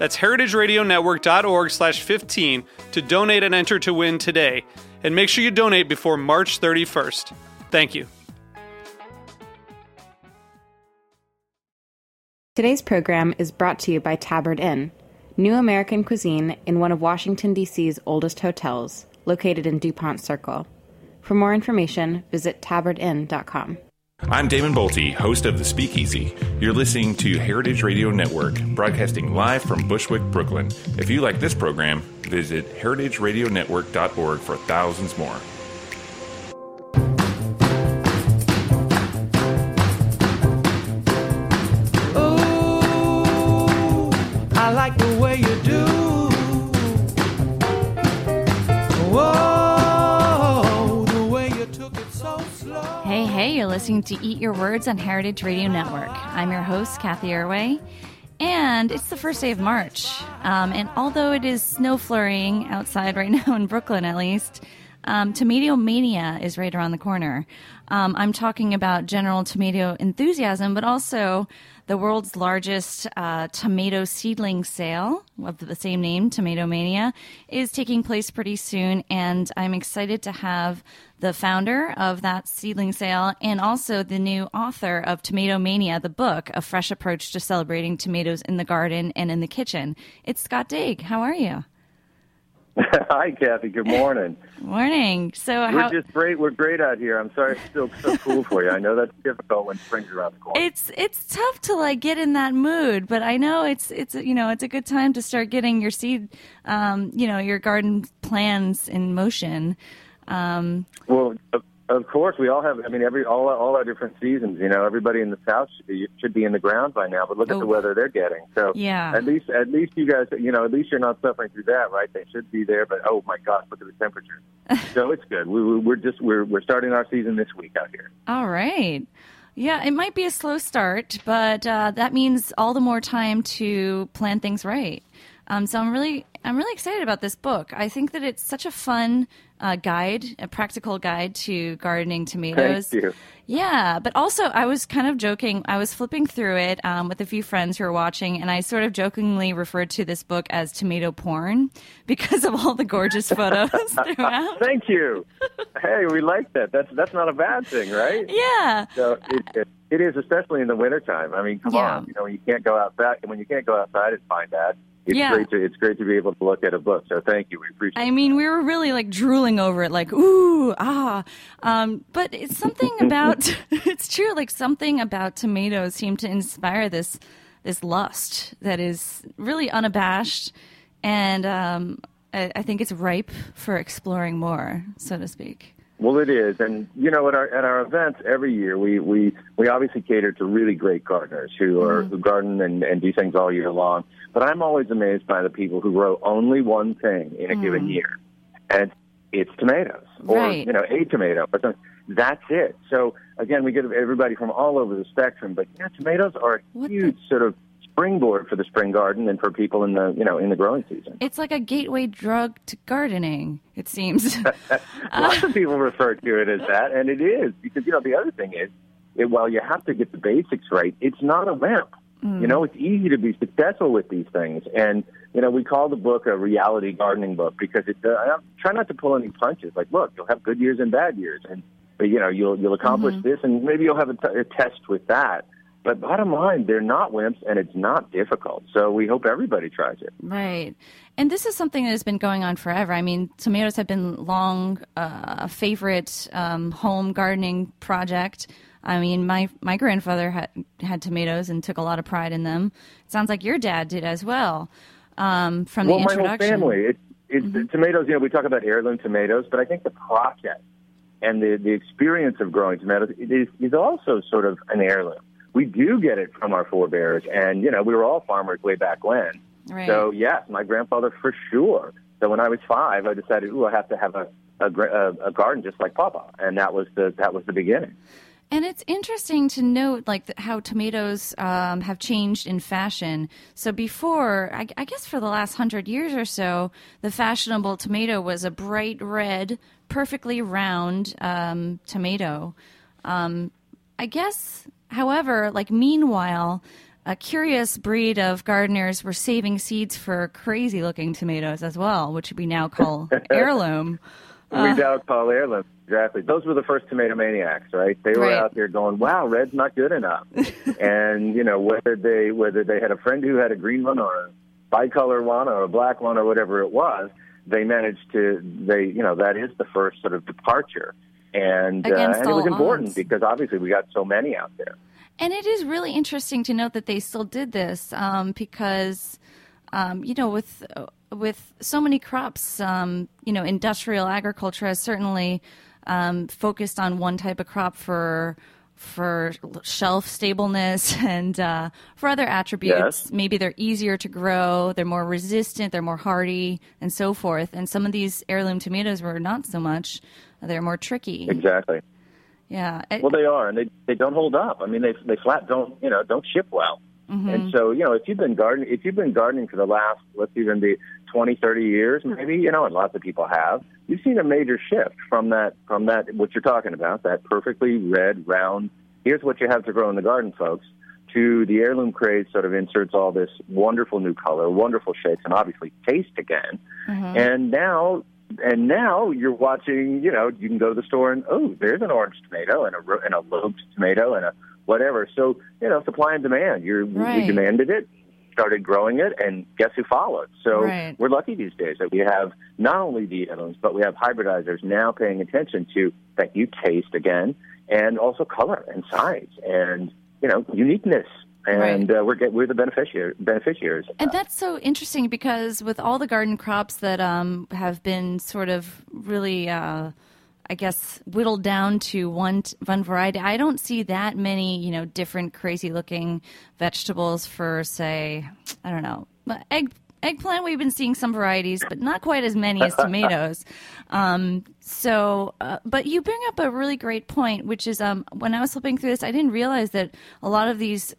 That's heritageradionetwork.org slash 15 to donate and enter to win today. And make sure you donate before March 31st. Thank you. Today's program is brought to you by Tabard Inn, new American cuisine in one of Washington, D.C.'s oldest hotels, located in DuPont Circle. For more information, visit tabardinn.com. I'm Damon Boelte, host of The Speakeasy. You're listening to Heritage Radio Network, broadcasting live from Bushwick, Brooklyn. If you like this program, visit heritageradionetwork.org for thousands more. Listening to Eat Your Words on Heritage Radio Network. I'm your host, Cathy Erway, and it's the first day of March. Um, and although it is snow flurrying outside right now in Brooklyn, at least, um, Tomato Mania is right around the corner. Um, I'm talking about general tomato enthusiasm, but also the world's largest uh, tomato seedling sale of the same name, Tomato Mania, is taking place pretty soon. And I'm excited to have the founder of that seedling sale and also the new author of Tomato Mania, the book, A Fresh Approach to Celebrating Tomatoes in the Garden and in the Kitchen. It's Scott Daigre. How are you? Hi, Cathy. Good morning. Morning. So, We're how, just great. We're great out here. I'm sorry it's still so cool for you. I know that's difficult when spring's around the corner. it's it's tough to like get in that mood, but I know it's it's you know it's a good time to start getting your seed, um, you know, your garden plans in motion. Um, well, of, course, we all have. I mean, every all all our different seasons. You know, everybody in the south should be should be in the ground by now. But look at Oh. the weather they're getting. So Yeah. at least at least you guys, you know, at least you're not suffering through that, right? They should be there, but oh my gosh, look at the temperatures. so it's good. We, we- we're just we're we're starting our season this week out here. all right. Yeah, it might be a slow start, but uh, that means all the more time to plan things right. Um, so I'm really, I'm really excited about this book. I think that it's such a fun uh, guide, a practical guide to gardening tomatoes. Thank you. Yeah, but also I was kind of joking. I was flipping through it um, with a few friends who were watching, and I sort of jokingly referred to this book as tomato porn because of all the gorgeous photos throughout. Thank you. hey, we like that. That's that's not a bad thing, right? Yeah. So it, it, it is, especially in the wintertime. I mean, come Yeah. on, you know, when you can't go outside, and when you can't go outside it's fine, that, it's Yeah. great to it's great to be able to look at a book. So thank you, we appreciate. I mean, we were really like drooling over it, like ooh ah. Um, but it's something about it's true. Like something about tomatoes seem to inspire this this lust that is really unabashed, and um, I, I think it's ripe for exploring more, so to speak. Well, it is, and you know, at our at our events every year, we we we obviously cater to really great gardeners who are Mm-hmm. who garden and and do things all year long. But I'm always amazed by the people who grow only one thing in a given year, and it's tomatoes, or Mm. Right. you know, a tomato, or something. That's it. So again, we get everybody from all over the spectrum, but yeah, tomatoes are a What the- huge sort of springboard for the spring garden and for people in the you know in the growing season. It's like a gateway drug to gardening. It seems. Uh, Lots of people refer to it as that, and it is because you know the other thing is, it, while you have to get the basics right, it's not a limp. You mm. know, it's easy to be successful with these things, and you know we call the book a reality gardening book because it. Uh, I try not to pull any punches. Like, look, you'll have good years and bad years, and but you know you'll you'll accomplish mm-hmm. this, and maybe you'll have a, t- a test with that. But bottom line, they're not wimps, and it's not difficult. So we hope everybody tries it. Right. And this is something that has been going on forever. I mean, tomatoes have been long uh, a favorite um, home gardening project. I mean, my my grandfather had had tomatoes and took a lot of pride in them. It sounds like your dad did as well. Um, from well, the my whole family. It, it's the tomatoes. You know, we talk about heirloom tomatoes, but I think the process and the the experience of growing tomatoes is is also sort of an heirloom. We do get it from our forebears, and you know, we were all farmers way back when. Right. So yes, my grandfather for sure. So when I was five, I decided, ooh, I have to have a a, a, garden just like Papa, and that was the that was the beginning. And it's interesting to note, like how tomatoes um, have changed in fashion. So before, I, I guess for the last hundred years or so, the fashionable tomato was a bright red, perfectly round um, tomato. Um, I guess, however, like meanwhile, a curious breed of gardeners were saving seeds for crazy-looking tomatoes as well, which we now call heirloom. we uh, now call heirloom. Exactly. Those were the first tomato maniacs, right? They were Right. out there going, "Wow, red's not good enough," and you know whether they whether they had a friend who had a green one or a bicolor one or a black one or whatever it was, they managed to they you know that is the first sort of departure, and uh, and it was important odds. because obviously we got so many out there. And it is really interesting to note that they still did this um, because, um, you know, with with so many crops, um, you know, industrial agriculture has certainly um, focused on one type of crop for for shelf stableness and uh, for other attributes. Yes. Maybe they're easier to grow, they're more resistant, they're more hardy, and so forth. And some of these heirloom tomatoes were not so much; they're more tricky. Exactly. Yeah. Well, they are, and they they don't hold up. I mean, they they flat don't you know don't ship well. And so you know, if you've been gardening, if you've been gardening for the last let's even be 20, 30 years, hmm. maybe you know, and lots of people have, you've seen a major shift from that from that what you're talking about, that perfectly red round. Here's what you have to grow in the garden, folks. To the heirloom craze, sort of inserts all this wonderful new color, wonderful shapes, and obviously taste again. Mm-hmm. And now and now you're watching, you know, you can go to the store and oh, there's an orange tomato and a and a lobed tomato and a whatever. So you know, supply and demand. You're Right. we demanded it, started growing it, and guess who followed? So Right. we're lucky these days that we have not only the heirlooms, but we have hybridizers now paying attention to that you taste again, and also color and size and you know uniqueness. And uh, we're get, we're the beneficiary beneficiaries. And that's so interesting because with all the garden crops that um, have been sort of really, uh, I guess, whittled down to one one variety, I don't see that many, you know, different crazy looking vegetables for, say, I don't know, egg. Eggplant, we've been seeing some varieties, but not quite as many as tomatoes. Um, so, uh, but you bring up a really great point, which is um, when I was flipping through this, I didn't realize that a lot of these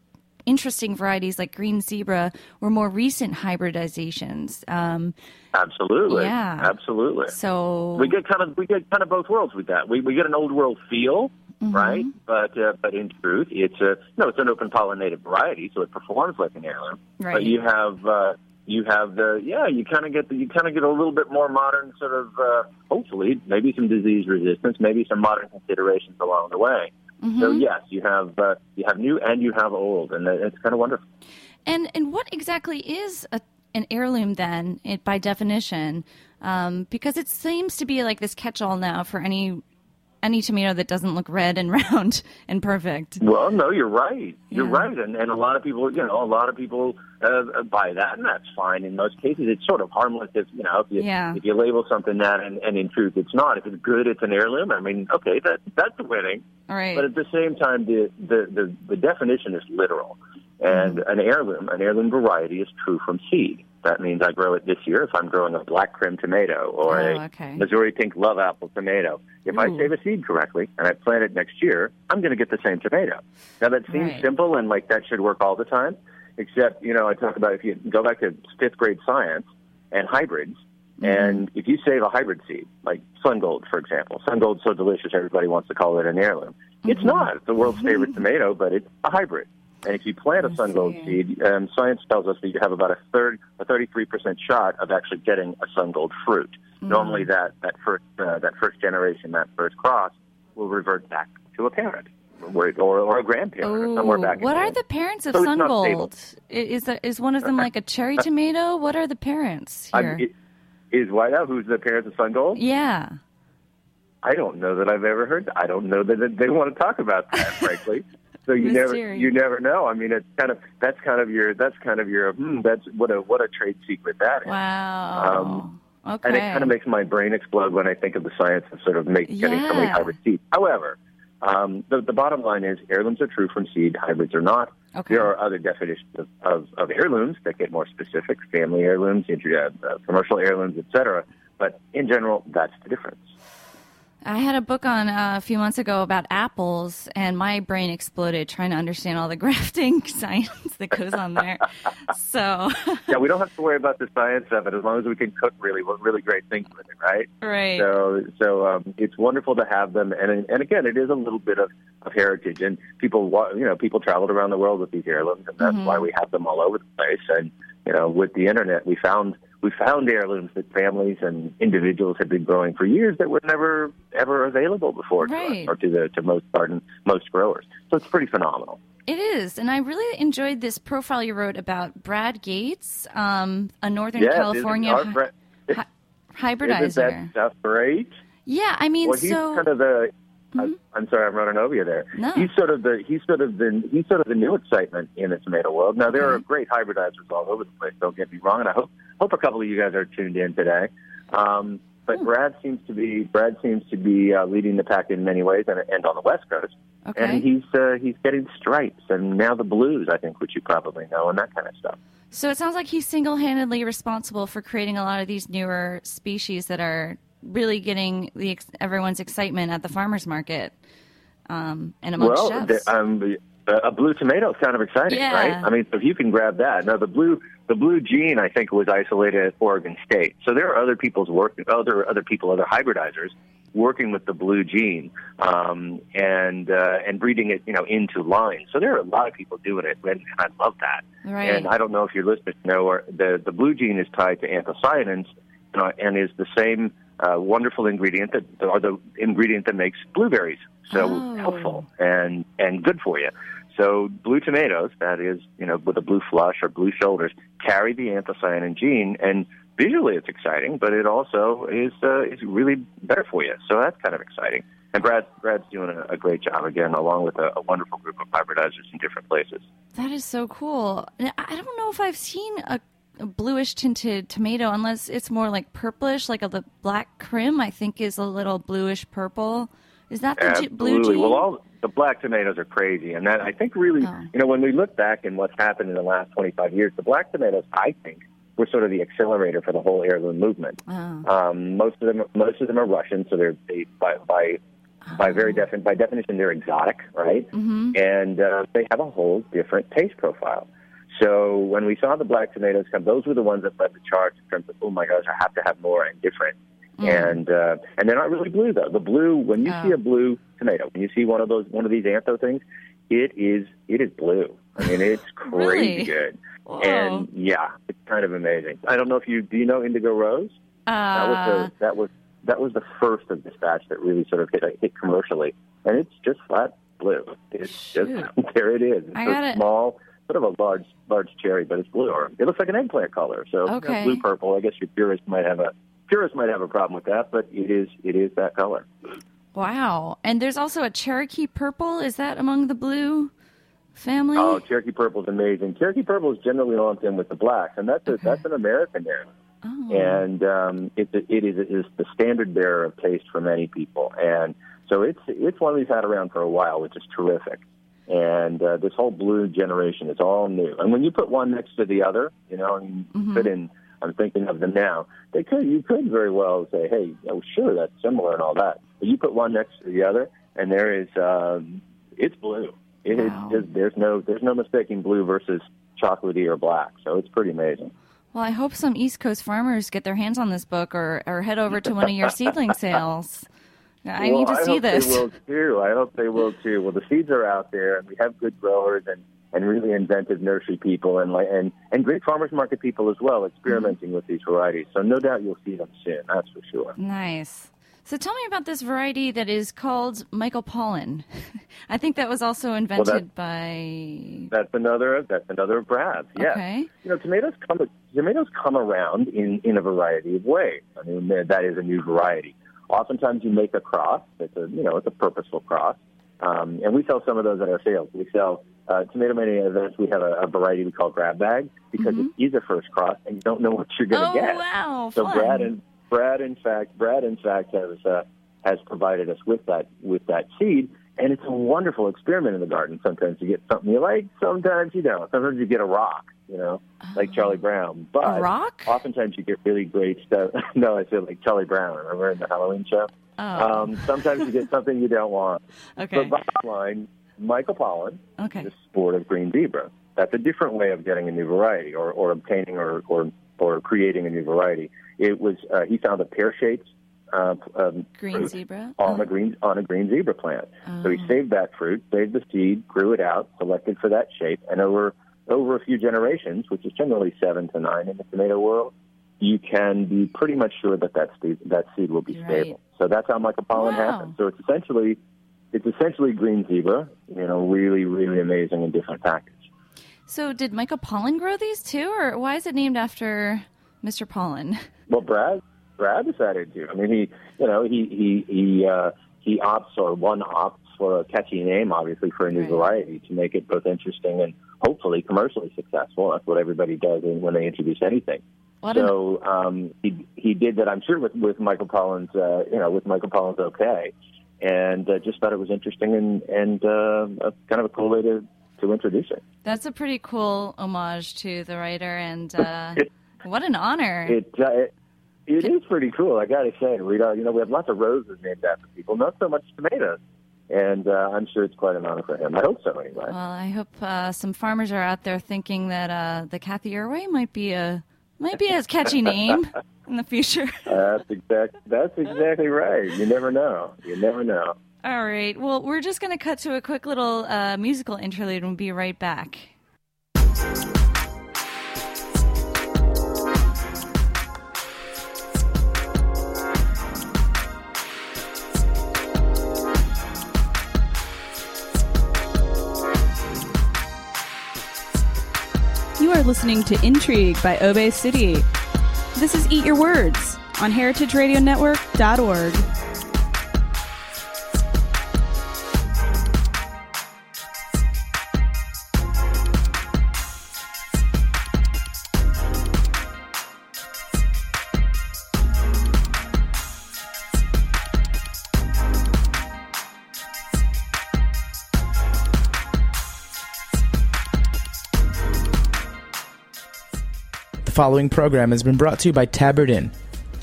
interesting varieties like green zebra were more recent hybridizations. Um, Absolutely. Yeah. Absolutely. so we get kind of we get kind of both worlds with that. We we get an old world feel, Mm-hmm. right? But uh, but in truth, it's a no, it's an open pollinated variety, so it performs like an heirloom. Right. But you have uh, you have the yeah, you kind of get the, you kind of get a little bit more modern sort of uh, hopefully maybe some disease resistance, maybe some modern considerations along the way. Mm-hmm. So yes, you have uh, you have new and you have old, and it's kind of wonderful. And and what exactly is a, an heirloom then, it, by definition? Um, because it seems to be like this catch-all now for any any tomato that doesn't look red and round and perfect. Well, no, you're right. You're Yeah. right, and and a lot of people, you know, a lot of people uh, buy that, and that's fine in most cases. It's sort of harmless if you know if you Yeah. if you label something that, and, and in truth, it's not. If it's good, it's an heirloom. I mean, okay, that that's winning. All right. But at the same time, the the the, the definition is literal, and Mm-hmm. an heirloom, an heirloom variety, is true from seed. That means I grow it this year if I'm growing a black Krim tomato or Oh, a okay. Missouri pink love apple tomato. If I save a seed correctly and I plant it next year, I'm going to get the same tomato. Now that seems Right. simple and like that should work all the time, except you know I talk about if you go back to fifth grade science and hybrids. Mm-hmm. And if you save a hybrid seed, like sun gold, for example, sun gold's so delicious everybody wants to call it an heirloom. It's mm-hmm. not. It's the world's favorite mm-hmm. tomato, but it's a hybrid. And if you plant a sun gold seed, um, science tells us that you have about a third, a 33% shot of actually getting a sun gold fruit. Normally, that that first uh, that first generation, that first cross, will revert back to a parent. or, or a grandparent or somewhere Ooh, back. in what are the parents of So sun gold? Is that, is one of them like a cherry tomato? What are the parents here? White Out who's the parents of Sun Gold? yeah. I don't know that I've ever heard. That. I don't know that they want to talk about that, frankly. So you never, you never know. I mean, it's kind of that's kind of your that's kind of your hmm, that's what a what a trade secret that is. Wow. okay. And it kind of makes my brain explode when I think of the science of sort of make, getting so many Yeah. hybrid seeds. However, um, the, the bottom line is heirlooms are true from seed, hybrids are not. Okay. There are other definitions of, of, of heirlooms that get more specific, family heirlooms, inter- uh, uh, commercial heirlooms, etc. But in general, that's the difference. I had a book on uh, a few months ago about apples, and my brain exploded trying to understand all the grafting science that goes on there. so, yeah, we don't have to worry about the science of it as long as we can cook really really great things with it, right? right. So, so um, it's wonderful to have them, and and again, it is a little bit of, of heritage, and people, you know, people traveled around the world with these heirlooms, and that's why we have them all over the place. And you know, with the internet, we found we found heirlooms that families and individuals had been growing for years that were never ever available before to Right. us or to the to most garden most growers. So it's pretty phenomenal. It is, and I really enjoyed this profile you wrote about Brad Gates, um, a Northern Yes, California isn't, our hy- friend- hy- isn't that stuff great? yeah, I mean, Well, he's so kind of the. I, I'm sorry, I'm running over you there. No. He's sort of the he's sort of the he's sort of the new excitement in the tomato world. Now there are great hybridizers all over the place. Don't get me wrong, and I hope hope a couple of you guys are tuned in today. Um, but Hmm. Brad seems to be Brad seems to be uh, leading the pack in many ways, and, and on the West Coast. Okay. And he's uh, he's getting stripes and now the blues, I think, which you probably know, and that kind of stuff. So it sounds like he's single-handedly responsible for creating a lot of these newer species that are really getting the ex- everyone's excitement at the farmers market um, and amongst well, chefs. the, um, the- a blue tomato is kind of exciting, Yeah. right? I mean, if you can grab that. Now, the blue, the blue gene, I think, was isolated at Oregon State. So there are other people's work, other other people, other hybridizers working with the blue gene um, and uh, and breeding it, you know, into lines. So there are a lot of people doing it, and I love that. Right. And I don't know if your listeners know, or the the blue gene is tied to anthocyanins uh, and is the same uh, wonderful ingredient that or the ingredient that makes blueberries so Oh. helpful and and good for you. So blue tomatoes, that is, you know, with a blue flush or blue shoulders, carry the anthocyanin gene, and visually it's exciting, but it also is uh, is really better for you. So that's kind of exciting. And Brad Brad's doing a, a great job again, along with a, a wonderful group of hybridizers in different places. That is so cool. I don't know if I've seen a bluish tinted tomato unless it's more like purplish, like a the black Krim. I think is a little bluish purple. Is that the ge- blue Absolutely. gene? Well, all the black tomatoes are crazy, and that I think really, Oh. you know, when we look back and what's happened in the last 25 years, the black tomatoes, I think, were sort of the accelerator for the whole heirloom movement. Oh. Um, most of them, most of them are Russian, so they're they, by by by very Oh. defi- by definition they're exotic, right? Mm-hmm. And uh, they have a whole different taste profile. So when we saw the black tomatoes come, those were the ones that led the charge in terms of, oh my gosh, I have to have more and different. And uh, and they're not really blue though. The blue, when you Oh. see a blue tomato, when you see one of those one of these antho things, it is it is blue. I mean, it's crazy Really? good. Whoa. And yeah, it's kind of amazing. I don't know if you do you know Indigo Rose? That was Uh, the that was that was the first of this batch that really sort of hit hit commercially, and it's just flat blue. It's Shoot. just there it is. It's I so gotta- small, sort of a large large cherry, but it's blue. Or it looks like an eggplant color. So you know, blue purple. I guess your purist might have a purist might have a problem with that, but it is it is that color. wow. And there's also a Cherokee purple. Is that among the blue family? Oh, Cherokee purple is amazing. Cherokee purple is generally lumped in with the blacks, and that's a, that's an American there. Oh. and um, it, it is it is the standard bearer of taste for many people, and so it's it's one we've had around for a while, which is terrific. And uh, this whole blue generation is all new. And when you put one next to the other, you know, and you put in, I'm thinking of them now. They could you could very well say, hey, oh, sure, that's similar and all that. But you put one next to the other, and there is um, it's blue. It is Wow. just, there's no there's no mistaking blue versus chocolatey or black. So it's pretty amazing. Well, I hope some East Coast farmers get their hands on this book or, or head over to one of your seedling sales. I well, need to I see hope this. They will too. I hope they will too. Well, the seeds are out there, and we have good growers and, and really inventive nursery people, and and and great farmers market people as well, experimenting with these varieties. So no doubt you'll see them soon. That's for sure. Nice. So tell me about this variety that is called Michael Pollan. I think that was also invented by. That's another. That's another of Brad's. Yes. Okay. You know, tomatoes come. Tomatoes come around in in a variety of ways. I mean, that is a new variety. Oftentimes, you make a cross. It's a you know, it's a purposeful cross, um, and we sell some of those at our sales. We sell uh, Tomato Mania events. We have a, a variety we call Grab Bag because Mhm. it is a first cross, and you don't know what you're going Oh, to get. wow, So fun. Brad and Brad, in fact, Brad, in fact, has uh, has provided us with that with that seed, and it's a wonderful experiment in the garden. Sometimes you get something you like, sometimes you don't. Sometimes you get a rock, you know, like Charlie Brown. But Oh. Rock? Oftentimes you get really great stuff. no, I feel like Charlie Brown. Remember in the Halloween show? Oh. Um, sometimes you get something you don't want. Okay. But bottom line, Michael Pollan, Okay. the sport of green zebra. That's a different way of getting a new variety or, or obtaining or, or, or creating a new variety. It was uh, he found a pear shaped uh, um, Green zebra? on a green on a green zebra plant. So he Oh. saved that fruit, saved the seed, grew it out, selected for that shape, and over over a few generations, which is generally seven to nine in the tomato world, you can be pretty much sure that that seed that seed will be You're stable. So that's how Michael Pollan Wow. happens. So it's essentially it's essentially green zebra, you know, really really amazing and different package. So did Michael Pollan grow these too, or why is it named after Mr. Pollan? Well, Brad, Brad decided to. I mean, he, you know, he he he uh, he opts or one opts for a catchy name, obviously for a new Right. variety to make it both interesting and hopefully commercially successful. That's what everybody does when they introduce anything. What an- so um, he he did that. I'm sure with with Michael Pollan's, uh, you know, with Michael Pollan's okay, and uh, just thought it was interesting and and uh, a, kind of a cool way to to introduce it. That's a pretty cool homage to the writer, and uh, what an honor. It, uh, it it is pretty cool. I got to say, Rita. You know, we have lots of roses named after people, not so much tomatoes, and uh, I'm sure it's quite an honor for him. I hope so, anyway. Well, I hope uh, some farmers are out there thinking that uh, the Cathy Erway might be a might be a catchy name in the future. That's exact. That's exactly right. You never know. You never know. All right. Well, we're just going to cut to a quick little uh, musical interlude and we'll be right back. Are listening to Intrigue by Obey City. This is Eat Your Words on heritageradionetwork.org. following program has been brought to you by Tabard Inn.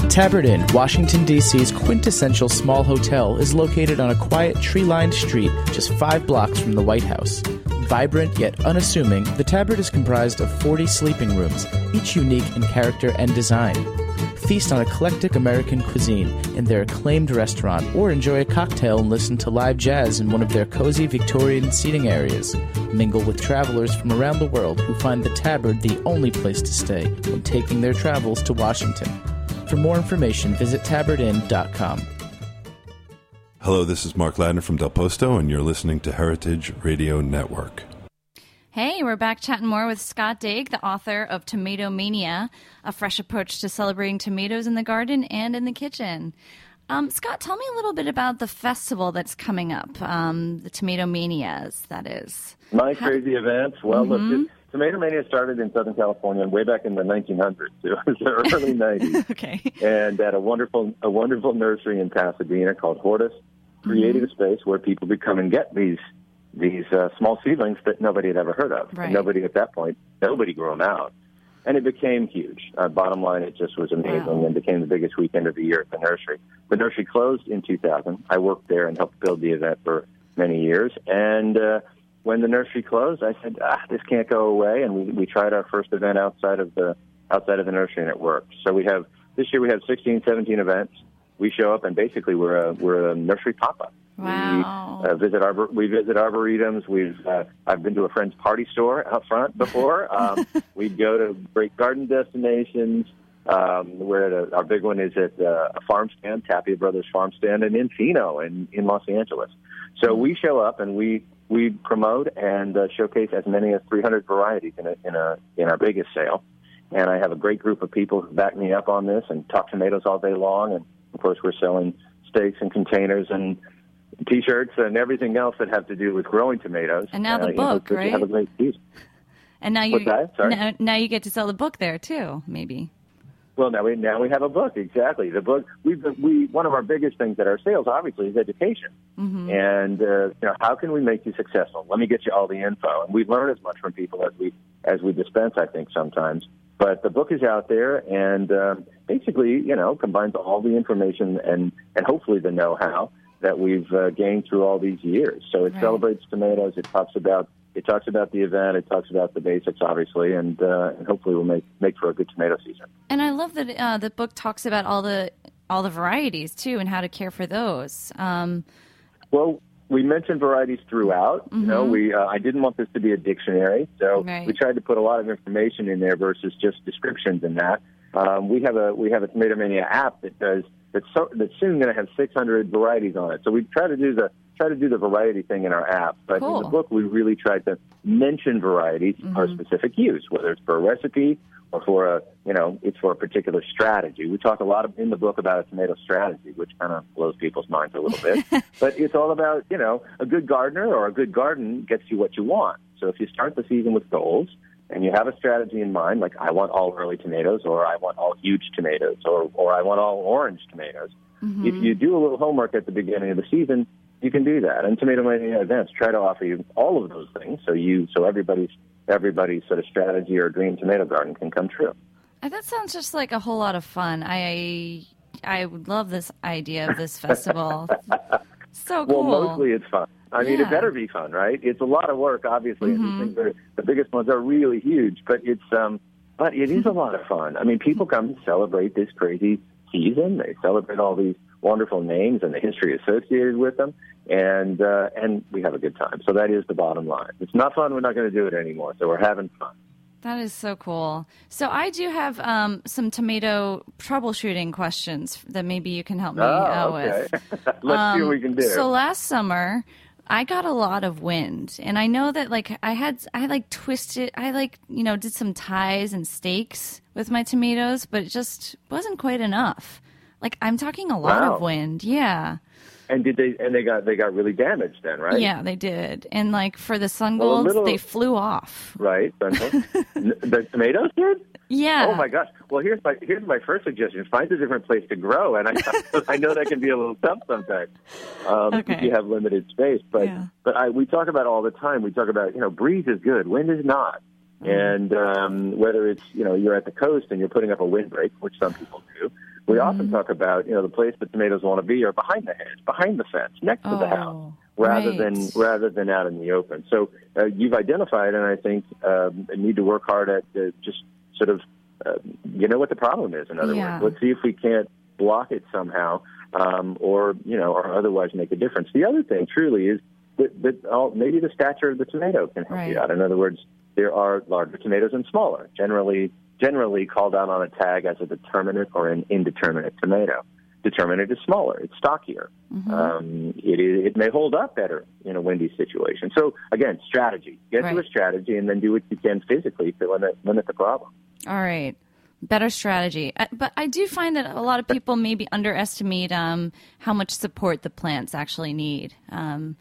Tabard Inn, Washington, D.C.'s quintessential small hotel, is located on a quiet, tree lined street just five blocks from the White House. Vibrant yet unassuming, the Tabard is comprised of 40 sleeping rooms, each unique in character and design. Feast on eclectic American cuisine in their acclaimed restaurant, or enjoy a cocktail and listen to live jazz in one of their cozy Victorian seating areas. Mingle with travelers from around the world who find the Tabard the only place to stay when taking their travels to Washington. For more information, visit tabardinn.com. Hello, this is Mark Ladner from Del Posto, and you're listening to Heritage Radio Network. Hey, we're back chatting more with Scott Daigre, the author of Tomato Mania, a fresh approach to celebrating tomatoes in the garden and in the kitchen. Um, Scott, tell me a little bit about the festival that's coming up, um, the Tomato Manias, that is. My crazy events. Well, Mhm. look, it, Tomato Mania started in Southern California way back in the 1900s. It was the early 90s. okay. And at a wonderful, a wonderful nursery in Pasadena called Hortus, created a space where people could come and get these these uh, small seedlings that nobody had ever heard of. Right. Nobody at that point, nobody grew them out. And it became huge. Uh, bottom line, it just was amazing Wow. and became the biggest weekend of the year at the nursery. The nursery closed in 2000. I worked there and helped build the event for many years. And uh, when the nursery closed, I said, ah, this can't go away. And we, we tried our first event outside of the outside of the nursery, and it worked. So we have this year we have 16, 17 events. We show up, and basically we're a we're a nursery pop up. Wow. We uh, visit arbor. We visit arboretums. We've uh, I've been to a friend's party store out front before. Um, we go to great garden destinations. Um, we're at a, our big one is at uh, a farm stand, Tapia Brothers Farm Stand in Encino in, in Los Angeles. So we show up and we we promote and uh, showcase as many as 300 varieties in a, in a in our biggest sale. And I have a great group of people who back me up on this and talk tomatoes all day long. And of course, we're selling steaks and containers and T-shirts and everything else that have to do with growing tomatoes. And now the Uh, know, book, so right? Have a great season. And now you Sorry? now, now you get to sell the book there too, maybe. Well, now we now we have a book. Exactly, the book. We've we one of our biggest things at our sales, obviously, is education. Mm-hmm. And uh, you know, how can we make you successful? Let me get you all the info, and we learn as much from people as we as we dispense. I think sometimes, but the book is out there, and um, basically, you know, combines all the information and and hopefully the know-how that we've uh, gained through all these years. So it Right. celebrates tomatoes. It talks about it talks about the event. It talks about the basics, obviously, and uh, and hopefully will make make for a good tomato season. And I love that uh, the book talks about all the all the varieties too, and how to care for those. Um, Well, we mentioned varieties throughout. You know, we uh, I didn't want this to be a dictionary, so Right. we tried to put a lot of information in there versus just descriptions and that. Um, we have a we have a Tomato Mania app that does that's so, that's soon going to have 600 varieties on it. So we try to do the try to do the variety thing in our app, but in the book we really tried to mention varieties for specific use, whether it's for a recipe or for a you know it's for a particular strategy. We talk a lot of, in the book about a tomato strategy, which kind of blows people's minds a little bit. but it's all about you know a good gardener or a good garden gets you what you want. So if you start the season with goals and you have a strategy in mind, like I want all early tomatoes, or I want all huge tomatoes, or or I want all orange tomatoes. Mm-hmm. If you do a little homework at the beginning of the season, you can do that. And Tomato Mania events try to offer you all of those things, so you so everybody's everybody's sort of strategy or dream tomato garden can come true. Uh, That sounds just like a whole lot of fun. I I would love this idea of this festival. so cool. Well, mostly it's fun. I mean, Yeah. it better be fun, right? It's a lot of work, obviously. Mm-hmm. these things are the biggest ones are really huge, but it's um, but it is a lot of fun. I mean, people come to celebrate this crazy season. They celebrate all these wonderful names and the history associated with them, and uh, and we have a good time. So that is the bottom line. If it's not fun. We're not going to do it anymore. So we're having fun. That is so cool. So I do have um, some tomato troubleshooting questions that maybe you can help me Oh, out okay. with. Let's see what we can do. Um, So last summer, I got a lot of wind, and I know that like I had I like twisted I like you know did some ties and stakes with my tomatoes, but it just wasn't quite enough. Like I'm talking a lot Wow. of wind, yeah, and did they? And they got they got really damaged then, right? yeah, they did. And like for the sun Well, golds, little- they flew off. Right. The tomatoes did. Yeah. Oh my gosh! Well, here's my here's my first suggestion: find a different place to grow, and I I know that can be a little tough sometimes um, if you have limited space. But Yeah. but I we talk about all the time. We talk about you know breeze is good, wind is not, Mm-hmm. and um, whether it's you know you're at the coast and you're putting up a windbreak, which some people do. We Mm-hmm. often talk about you know the place the tomatoes want to be are behind the hedge, behind the fence, next to the Oh, house, rather than rather than out in the open. So uh, you've identified, and I think um, need to work hard at uh, just sort of uh, you know what the problem is. In other Yeah. words, let's see if we can't block it somehow, um, or you know, or otherwise make a difference. The other thing, truly, is that, that oh, maybe the stature of the tomato can help Right. you out. In other words, there are larger tomatoes and smaller. Generally, generally called out on a tag as a determinate or an indeterminate tomato. Determinate is smaller; it's stockier. Mm-hmm. Um, it, it may hold up better in a windy situation. So again, strategy. Get to a strategy, and then do what you can physically to limit limit the problem. All right. Better strategy. Uh, But I do find that a lot of people maybe underestimate um, how much support the plants actually need. Um,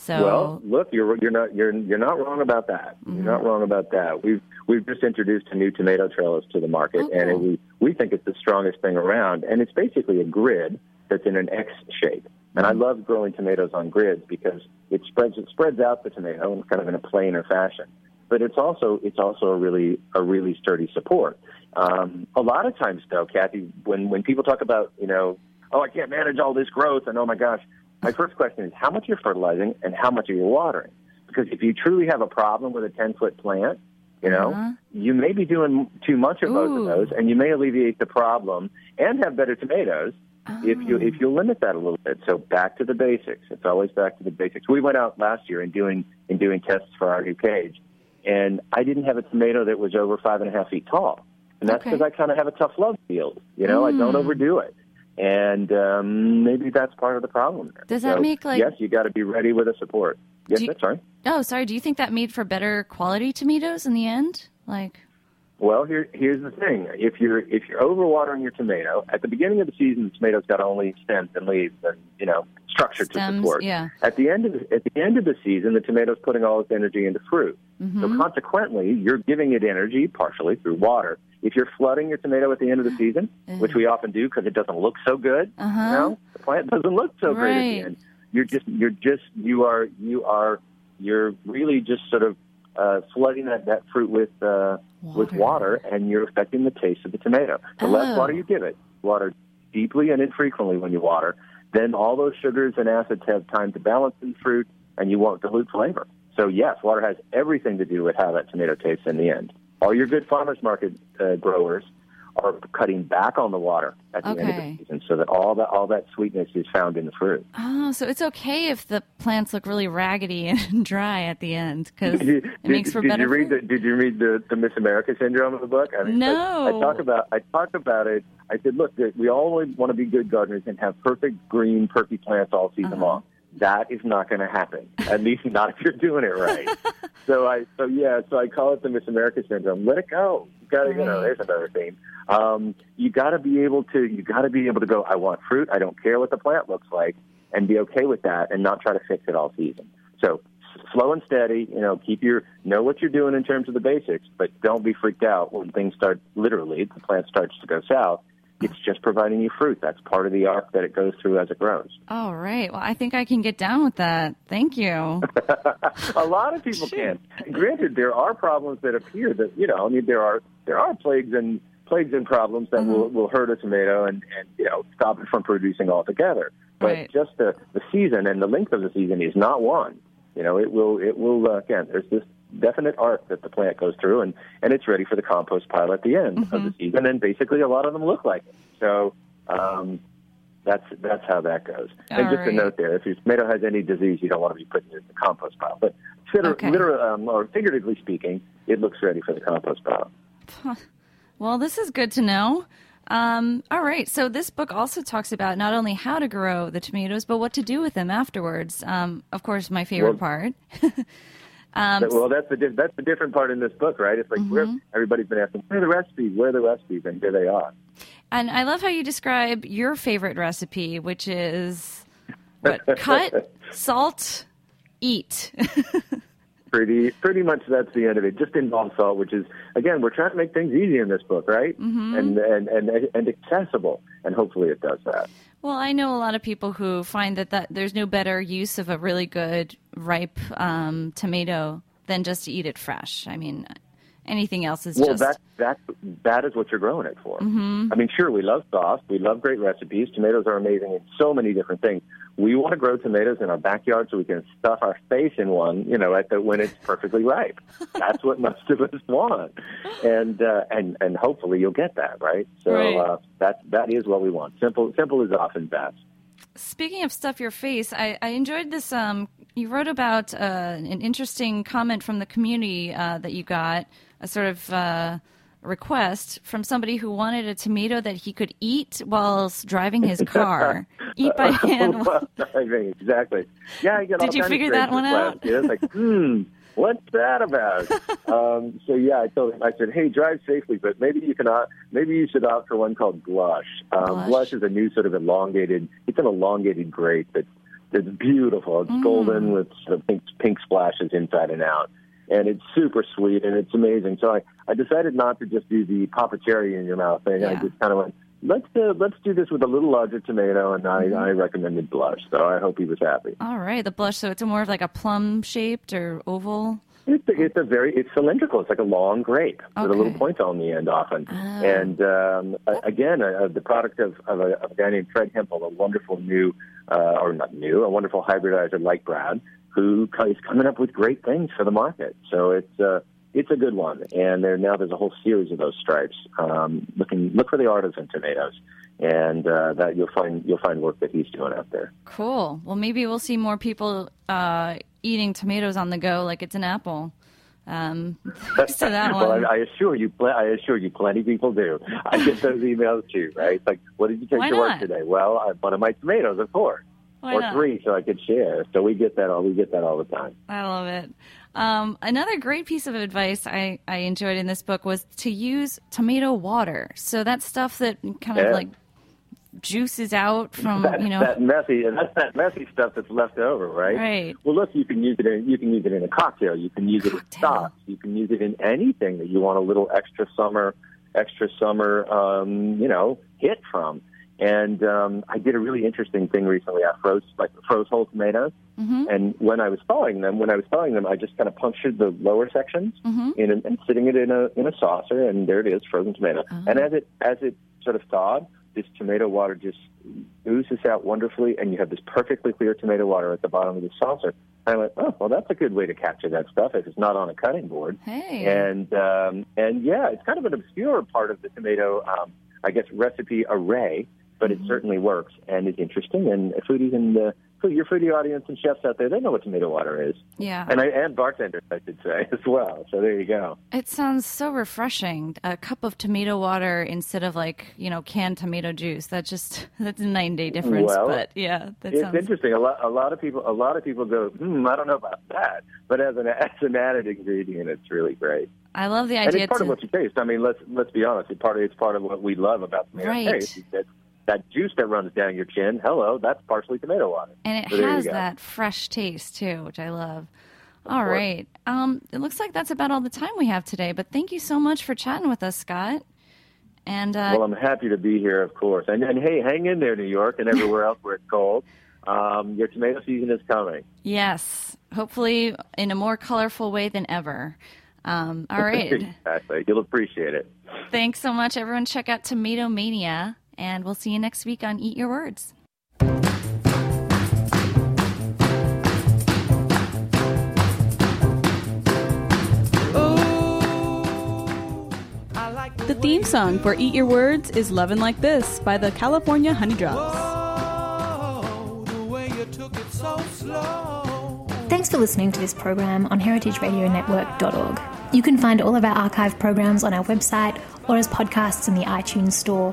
so, Well, look, you're you're not you're you're not wrong about that. Mm-hmm. You're not wrong about that. We've we've just introduced a new tomato trellis to the market, Oh, and it, we we think it's the strongest thing around. And it's basically a grid that's in an X shape. And Mm-hmm. I love growing tomatoes on grids because it spreads it spreads out the tomato in kind of in a planar fashion. But it's also it's also a really a really sturdy support. Um, a lot of times, though, Cathy, when when people talk about you know, oh, I can't manage all this growth, and oh my gosh, my first question is how much you're fertilizing and how much are you watering? Because if you truly have a problem with a ten foot plant, you know, Uh-huh. you may be doing too much of both of those, and you may alleviate the problem and have better tomatoes if you if you limit that a little bit. So back to the basics. It's always back to the basics. We went out last year and doing in doing tests for our new cage, and I didn't have a tomato that was over five and a half feet tall. and that's Okay. because I kind of have a tough love field. You know, I don't Mm. overdo it, and um, maybe that's part of the problem. Does that So, make, like- yes, you got to be ready with a support. Yes, you- right. Oh, sorry. Do you think that made for better quality tomatoes in the end? Like, Well, here here's the thing: if you're if you're overwatering your tomato at the beginning of the season, the tomato's got only stems and leaves and you know structure to support. yeah. At the end of the, at the end of the season, the tomato's putting all its energy into fruit. Mm-hmm. So consequently, you're giving it energy partially through water. If you're flooding your tomato at the end of the season, which we often do because it doesn't look so good, Uh-huh. you know, the plant doesn't look so great at the end. You're just you're just you are you are you're really just sort of uh, flooding that, that fruit with uh, with water, and you're affecting the taste of the tomato. The less Oh. water you give it, water deeply and infrequently when you water, then all those sugars and acids have time to balance in fruit, and you won't dilute flavor. So yes, water has everything to do with how that tomato tastes in the end. All your good farmers market uh, growers are cutting back on the water at the end of the season, so that all that all that sweetness is found in the fruit. oh, so it's okay if the plants look really raggedy and dry at the end because it makes for did better you read fruit. the Did you read the, the Miss America syndrome of the book? I mean, No. I, I talk about I talk about it. I said, look, we all want to be good gardeners and have perfect green, perky plants all season Uh-huh. long. That is not going to happen. At least not if you're doing it right. so I so yeah, so I call it the Miss America syndrome. Let it go. You got to you know. There's another theme. Um, you got to be able to you got to be able to go. I want fruit. I don't care what the plant looks like, and be okay with that, and not try to fix it all season. So slow and steady. You know, keep your know what you're doing in terms of the basics, but don't be freaked out when things start. Literally, the plant starts to go south. It's just providing you fruit. That's part of the arc that it goes through as it grows. All right. Well, I think I can get down with that. Thank you. a lot of people can. Granted, there are problems that appear that you know. I mean, there are there are plagues and plagues and problems that will will hurt a tomato and and you know stop it from producing altogether. But Right. just the the season and the length of the season is not one. You know, it will it will uh, again. There's this definite arc that the plant goes through, and and it's ready for the compost pile at the end of the season. And basically, a lot of them look like it. So. Um, that's that's how that goes. and All just a note there: if your tomato has any disease, you don't want to be putting it in the compost pile. But liter- Okay. liter- um, or figuratively speaking, it looks ready for the compost pile. Well, this is good to know. Um, all right. So this book also talks about not only how to grow the tomatoes, but what to do with them afterwards. Um, of course, my favorite Well- part. That- well, that's the that's the different part in this book, right? It's like where, everybody's been asking, where are the recipes? Where are the recipes? And here they are. And I love how you describe your favorite recipe, which is what cut, salt, eat. Pretty pretty much that's the end of it. Just involves salt, which is again, we're trying to make things easy in this book, right? Mm-hmm. And, and and and accessible, and hopefully it does that. Well, I know a lot of people who find that, that there's no better use of a really good ripe um, tomato than just to eat it fresh. I mean, anything else is Well, just that that that is what you're growing it for. Mm-hmm. I mean, sure, we love sauce, we love great recipes. Tomatoes are amazing in so many different things. We want to grow tomatoes in our backyard so we can stuff our face in one, you know, at the when it's perfectly ripe. That's what most of us want, and uh, and and hopefully you'll get that right. So Right. Uh, that that is what we want. Simple simple is often best. Speaking of stuff your face, I, I enjoyed this. Um, you wrote about uh, an interesting comment from the community uh, that you got, a sort of uh, request from somebody who wanted a tomato that he could eat whilst driving his car. eat by hand. Well, I mean, exactly. Yeah, I get all Did you figure that one out? Yeah, it's like, hmm, what's that about? um, so yeah, I told him. I said, hey, drive safely, but maybe you can. Uh, maybe you should opt for one called Blush. Um, Blush. Blush is a new sort of elongated. It's an elongated grape that's that's beautiful. It's Mm. golden with sort of pink pink splashes inside and out. And it's super sweet and it's amazing. So I, I decided not to just do the pop a cherry in your mouth thing. I just kind of went, let's uh, let's do this with a little larger tomato, and I, Mm-hmm. I recommended blush. So I hope he was happy. All right, the blush. So it's more of like a plum shaped or oval. It's a, it's a very it's cylindrical. It's like a long grape with a little point on the end, often. Oh. And um, again, uh, the product of, of, a, of a guy named Fred Hempel, a wonderful new, uh, or not new, a wonderful hybridizer like Brad, who is coming up with great things for the market. So it's uh, it's a good one. And there now there's a whole series of those stripes. Um, looking look for the artisan tomatoes, and uh, that you'll find you'll find work that he's doing out there. Cool. Well, maybe we'll see more people uh, eating tomatoes on the go like it's an apple. Um, thanks to that well, one. I, I assure you, pl- I assure you, plenty of people do. I get those emails too, right? It's like, what did you take Why to work today? Well, I, one of my tomatoes, of course, Why or not? three, so I could share. So we get that all. We get that all the time. I love it. Um, another great piece of advice I, I enjoyed in this book was to use tomato water. So that's stuff that kind of Yeah. like juices out from that, you know. that messy, and that's that messy stuff that's left over, right? Right. Well, look, you can use it in you can use it in a cocktail. You can use it in Cocktail. sauce. You can use it in anything that you want a little extra summer, extra summer, um, you know, hit from. And um, I did a really interesting thing recently. I froze like froze whole tomatoes, Mm-hmm. and when I was thawing them, when I was thawing them, I just kind of punctured the lower sections Mm-hmm. in a, and sitting it in a in a saucer, and there it is, frozen tomato. Oh. And as it as it sort of thawed, this tomato water just oozes out wonderfully, and you have this perfectly clear tomato water at the bottom of the saucer. And I went, oh, well, that's a good way to capture that stuff if it's not on a cutting board. Hey. And um, and yeah, it's kind of an obscure part of the tomato, um, I guess, recipe array, but Mm-hmm. it certainly works and is interesting. And foodies and food- your foodie audience and chefs out there, they know what tomato water is, yeah. and I and bartenders, I should say as well. So there you go. It sounds so refreshing. A cup of tomato water instead of like, you know, canned tomato juice. That just that's a nine day difference. Well, but yeah, that It's sounds interesting. A lot, a lot of people, a lot of people go, hmm, I don't know about that. But as an as an added ingredient, it's really great. I love the idea. And it's part to of what you taste. I mean, let's let's be honest. It's part of it's part of what we love about tomato Right. taste. is That that juice that runs down your chin. Hello, that's partially tomato water. and it So has that fresh taste too, which I love. All course. right. Um, it looks like that's about all the time we have today, but thank you so much for chatting with us, Scott. And uh, Well, I'm happy to be here, of course. And, and hey, hang in there, New York, and everywhere else where it's cold. Um, your tomato season is coming. yes, hopefully in a more colorful way than ever. Um, all right. exactly. You'll appreciate it. Thanks so much, everyone. Check out Tomato Mania, and we'll see you next week on Eat Your Words. The theme song for Eat Your Words is Lovin' Like This by the California Honey Drops. The way you took it so slow. Thanks for listening to this program on heritageradionetwork.org. You can find all of our archive programs on our website or as podcasts in the iTunes Store